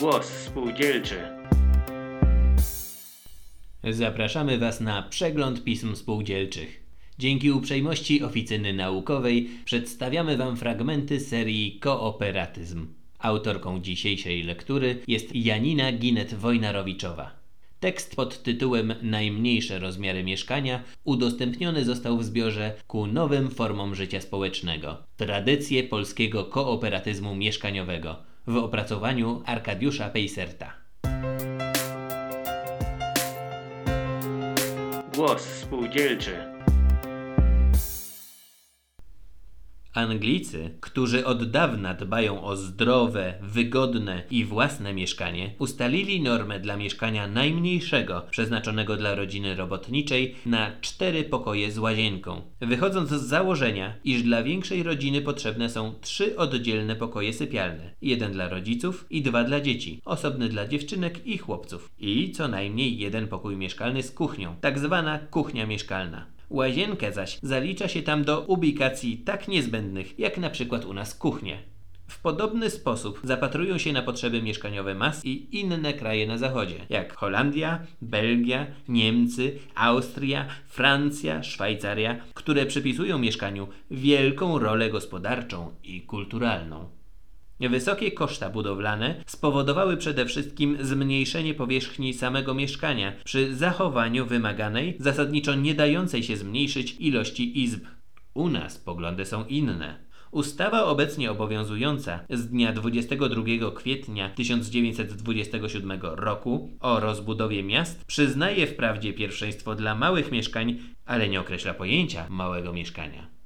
Głos spółdzielczy. Zapraszamy Was na przegląd pism spółdzielczych. Dzięki uprzejmości oficyny naukowej przedstawiamy Wam fragmenty serii Kooperatyzm. Autorką dzisiejszej lektury jest Janina Ginet-Wojnarowiczowa. Tekst pod tytułem Najmniejsze rozmiary mieszkania udostępniony został w zbiorze ku nowym formom życia społecznego. Tradycje polskiego kooperatyzmu mieszkaniowego w opracowaniu Arkadiusza Pejserta. Głos spółdzielczy. Anglicy, którzy od dawna dbają o zdrowe, wygodne i własne mieszkanie, ustalili normę dla mieszkania najmniejszego, przeznaczonego dla rodziny robotniczej, na cztery pokoje z łazienką. Wychodząc z założenia, iż dla większej rodziny potrzebne są trzy oddzielne pokoje sypialne: jeden dla rodziców i dwa dla dzieci, osobny dla dziewczynek i chłopców, i co najmniej jeden pokój mieszkalny z kuchnią, tak zwana kuchnia mieszkalna. Łazienkę zaś zalicza się tam do ubikacji tak niezbędnych, jak na przykład u nas kuchnie. W podobny sposób zapatrują się na potrzeby mieszkaniowe mas i inne kraje na zachodzie, jak Holandia, Belgia, Niemcy, Austria, Francja, Szwajcaria, które przypisują mieszkaniu wielką rolę gospodarczą i kulturalną. Wysokie koszta budowlane spowodowały przede wszystkim zmniejszenie powierzchni samego mieszkania przy zachowaniu wymaganej, zasadniczo nie dającej się zmniejszyć ilości izb. U nas poglądy są inne. Ustawa obecnie obowiązująca z dnia 22 kwietnia 1927 roku o rozbudowie miast przyznaje wprawdzie pierwszeństwo dla małych mieszkań, ale nie określa pojęcia małego mieszkania.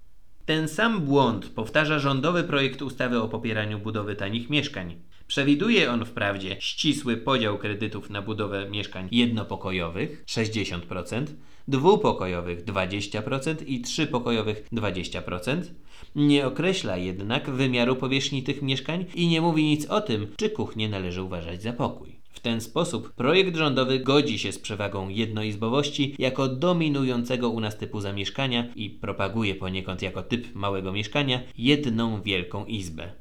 Ten sam błąd powtarza rządowy projekt ustawy o popieraniu budowy tanich mieszkań. Przewiduje on wprawdzie ścisły podział kredytów na budowę mieszkań jednopokojowych 60%, dwupokojowych 20% i trzypokojowych 20%. Nie określa jednak wymiaru powierzchni tych mieszkań i nie mówi nic o tym, czy kuchnię należy uważać za pokój. W ten sposób projekt rządowy godzi się z przewagą jednoizbowości jako dominującego u nas typu zamieszkania i propaguje poniekąd jako typ małego mieszkania jedną wielką izbę.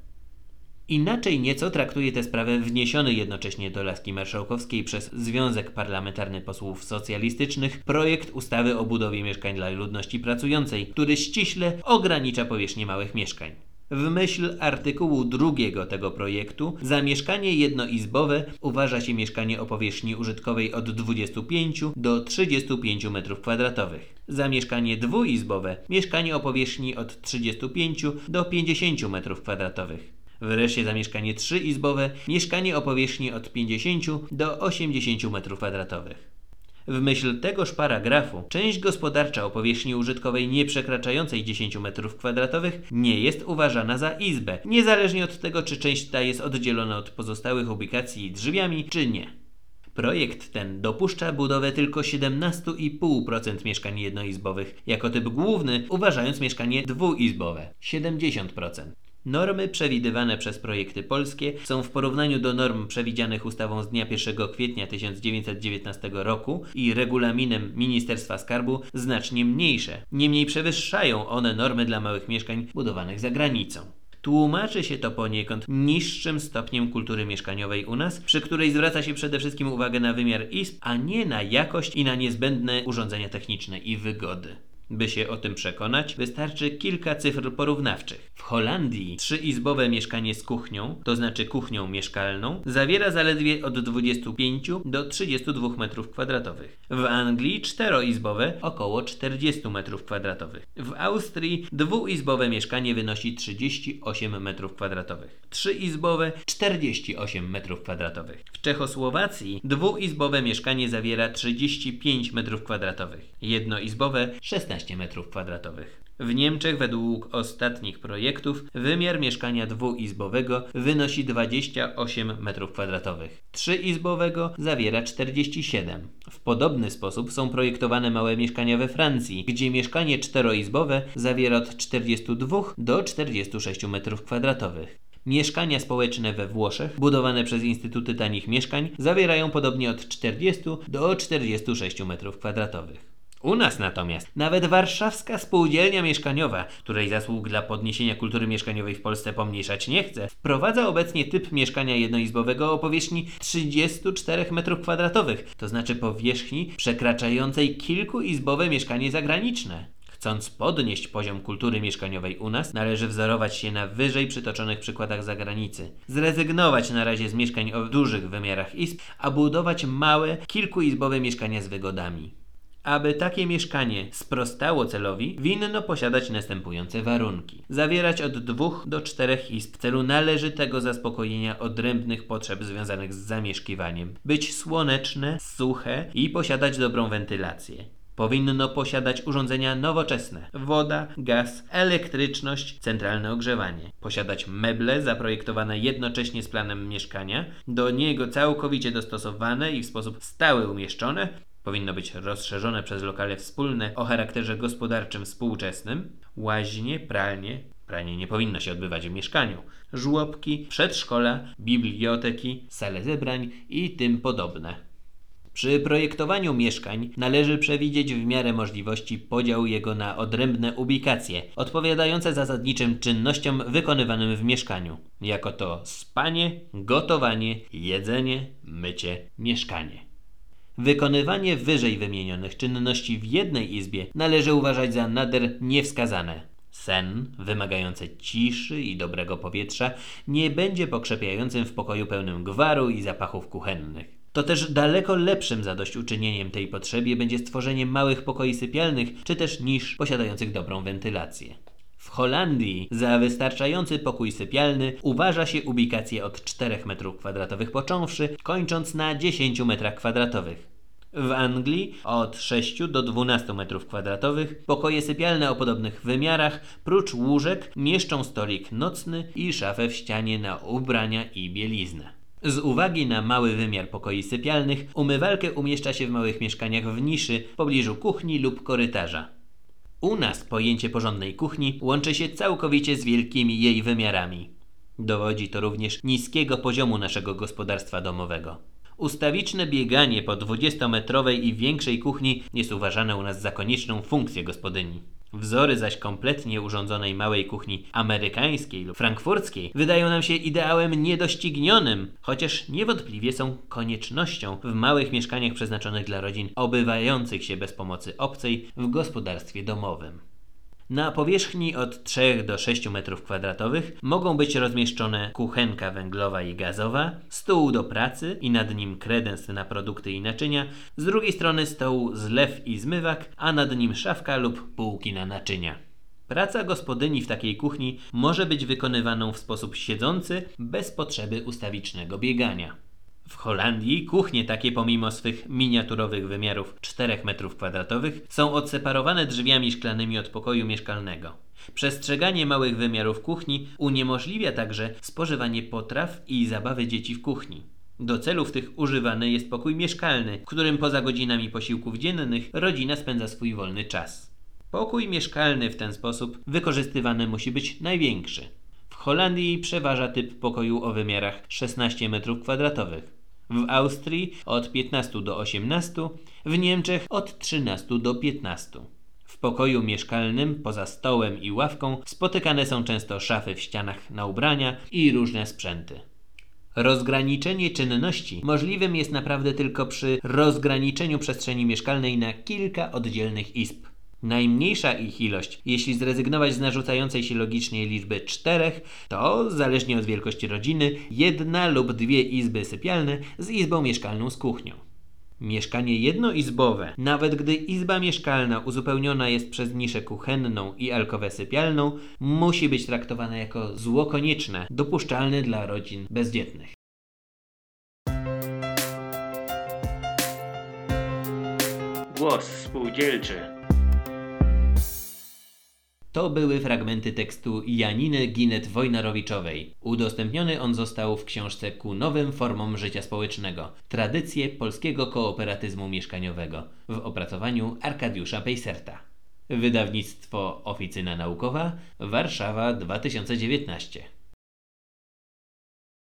Inaczej nieco traktuje tę sprawę wniesiony jednocześnie do laski marszałkowskiej przez Związek Parlamentarny Posłów Socjalistycznych projekt ustawy o budowie mieszkań dla ludności pracującej, który ściśle ogranicza powierzchnię małych mieszkań. W myśl artykułu drugiego tego projektu za mieszkanie jednoizbowe uważa się mieszkanie o powierzchni użytkowej od 25 do 35 m2. Za mieszkanie dwuizbowe mieszkanie o powierzchni od 35 do 50 m2. Wreszcie za mieszkanie trzyizbowe mieszkanie o powierzchni od 50 do 80 m2. W myśl tegoż paragrafu część gospodarcza o powierzchni użytkowej nie przekraczającej 10 m2 nie jest uważana za izbę, niezależnie od tego, czy część ta jest oddzielona od pozostałych ubikacji drzwiami, czy nie. Projekt ten dopuszcza budowę tylko 17,5% mieszkań jednoizbowych jako typ główny, uważając mieszkanie dwuizbowe 70%. Normy przewidywane przez projekty polskie są w porównaniu do norm przewidzianych ustawą z dnia 1 kwietnia 1919 roku i regulaminem Ministerstwa Skarbu znacznie mniejsze. Niemniej przewyższają one normy dla małych mieszkań budowanych za granicą. Tłumaczy się to poniekąd niższym stopniem kultury mieszkaniowej u nas, przy której zwraca się przede wszystkim uwagę na wymiar izb, a nie na jakość i na niezbędne urządzenia techniczne i wygody. By się o tym przekonać, wystarczy kilka cyfr porównawczych. W Holandii trzyizbowe mieszkanie z kuchnią, to znaczy kuchnią mieszkalną, zawiera zaledwie od 25 do 32 m2. W Anglii czteroizbowe około 40 m2. W Austrii dwuizbowe mieszkanie wynosi 38 m2. Trzyizbowe 48 m2. W Czechosłowacji dwuizbowe mieszkanie zawiera 35 m2. Jednoizbowe 16 m2. W Niemczech według ostatnich projektów wymiar mieszkania dwuizbowego wynosi 28 m2. Trzyizbowego zawiera 47. W podobny sposób są projektowane małe mieszkania we Francji, gdzie mieszkanie czteroizbowe zawiera od 42 do 46 m2. Mieszkania społeczne we Włoszech, budowane przez Instytuty Tanich Mieszkań, zawierają podobnie od 40 do 46 m2. U nas natomiast nawet Warszawska Spółdzielnia Mieszkaniowa, której zasług dla podniesienia kultury mieszkaniowej w Polsce pomniejszać nie chce, wprowadza obecnie typ mieszkania jednoizbowego o powierzchni 34 m2, to znaczy powierzchni przekraczającej kilkuizbowe mieszkanie zagraniczne. Chcąc podnieść poziom kultury mieszkaniowej u nas, należy wzorować się na wyżej przytoczonych przykładach zagranicy. Zrezygnować na razie z mieszkań o dużych wymiarach izb, a budować małe, kilkuizbowe mieszkania z wygodami. Aby takie mieszkanie sprostało celowi, winno posiadać następujące warunki. Zawierać od dwóch do czterech izb w celu należytego zaspokojenia odrębnych potrzeb związanych z zamieszkiwaniem. Być słoneczne, suche i posiadać dobrą wentylację. Powinno posiadać urządzenia nowoczesne: woda, gaz, elektryczność, centralne ogrzewanie. Posiadać meble zaprojektowane jednocześnie z planem mieszkania, do niego całkowicie dostosowane i w sposób stały umieszczone. Powinno być rozszerzone przez lokale wspólne o charakterze gospodarczym współczesnym. Łaźnie, pralnie, pranie nie powinno się odbywać w mieszkaniu. Żłobki, przedszkola, biblioteki, sale zebrań i tym podobne. Przy projektowaniu mieszkań należy przewidzieć w miarę możliwości podział jego na odrębne ubikacje, odpowiadające zasadniczym czynnościom wykonywanym w mieszkaniu, jako to spanie, gotowanie, jedzenie, mycie, mieszkanie. Wykonywanie wyżej wymienionych czynności w jednej izbie należy uważać za nader niewskazane. Sen, wymagający ciszy i dobrego powietrza, nie będzie pokrzepiającym w pokoju pełnym gwaru i zapachów kuchennych. To też daleko lepszym zadośćuczynieniem tej potrzebie będzie stworzenie małych pokoi sypialnych, czy też nisz posiadających dobrą wentylację. W Holandii za wystarczający pokój sypialny uważa się ubikację od 4 m2 począwszy, kończąc na 10 m2. W Anglii od 6 do 12 m2 pokoje sypialne o podobnych wymiarach, prócz łóżek, mieszczą stolik nocny i szafę w ścianie na ubrania i bieliznę. Z uwagi na mały wymiar pokoi sypialnych, umywalkę umieszcza się w małych mieszkaniach w niszy w pobliżu kuchni lub korytarza. U nas pojęcie porządnej kuchni łączy się całkowicie z wielkimi jej wymiarami. Dowodzi to również niskiego poziomu naszego gospodarstwa domowego. Ustawiczne bieganie po 20-metrowej i większej kuchni jest uważane u nas za konieczną funkcję gospodyni. Wzory zaś kompletnie urządzonej małej kuchni amerykańskiej lub frankfurckiej wydają nam się ideałem niedoścignionym, chociaż niewątpliwie są koniecznością w małych mieszkaniach przeznaczonych dla rodzin obywających się bez pomocy obcej w gospodarstwie domowym. Na powierzchni od 3 do 6 m2 mogą być rozmieszczone kuchenka węglowa i gazowa, stół do pracy i nad nim kredens na produkty i naczynia, z drugiej strony stoł zlew i zmywak, a nad nim szafka lub półki na naczynia. Praca gospodyni w takiej kuchni może być wykonywaną w sposób siedzący, bez potrzeby ustawicznego biegania. W Holandii kuchnie takie pomimo swych miniaturowych wymiarów 4 m2 są odseparowane drzwiami szklanymi od pokoju mieszkalnego. Przestrzeganie małych wymiarów kuchni uniemożliwia także spożywanie potraw i zabawy dzieci w kuchni. Do celów tych używany jest pokój mieszkalny, w którym poza godzinami posiłków dziennych rodzina spędza swój wolny czas. Pokój mieszkalny w ten sposób wykorzystywany musi być największy. W Holandii przeważa typ pokoju o wymiarach 16 m2, w Austrii od 15 do 18, w Niemczech od 13 do 15. W pokoju mieszkalnym, poza stołem i ławką, spotykane są często szafy w ścianach na ubrania i różne sprzęty. Rozgraniczenie czynności możliwym jest naprawdę tylko przy rozgraniczeniu przestrzeni mieszkalnej na kilka oddzielnych izb. Najmniejsza ich ilość, jeśli zrezygnować z narzucającej się logicznie liczby czterech, to, zależnie od wielkości rodziny, jedna lub dwie izby sypialne z izbą mieszkalną z kuchnią. Mieszkanie jednoizbowe, nawet gdy izba mieszkalna uzupełniona jest przez niszę kuchenną i alkowę sypialną, musi być traktowane jako zło konieczne, dopuszczalne dla rodzin bezdzietnych. Głos spółdzielczy. To były fragmenty tekstu Janiny Ginet Wojnarowiczowej. Udostępniony on został w książce Ku nowym formom życia społecznego. Tradycje polskiego kooperatyzmu mieszkaniowego w opracowaniu Arkadiusza Pejserta. Wydawnictwo Oficyna Naukowa, Warszawa 2019.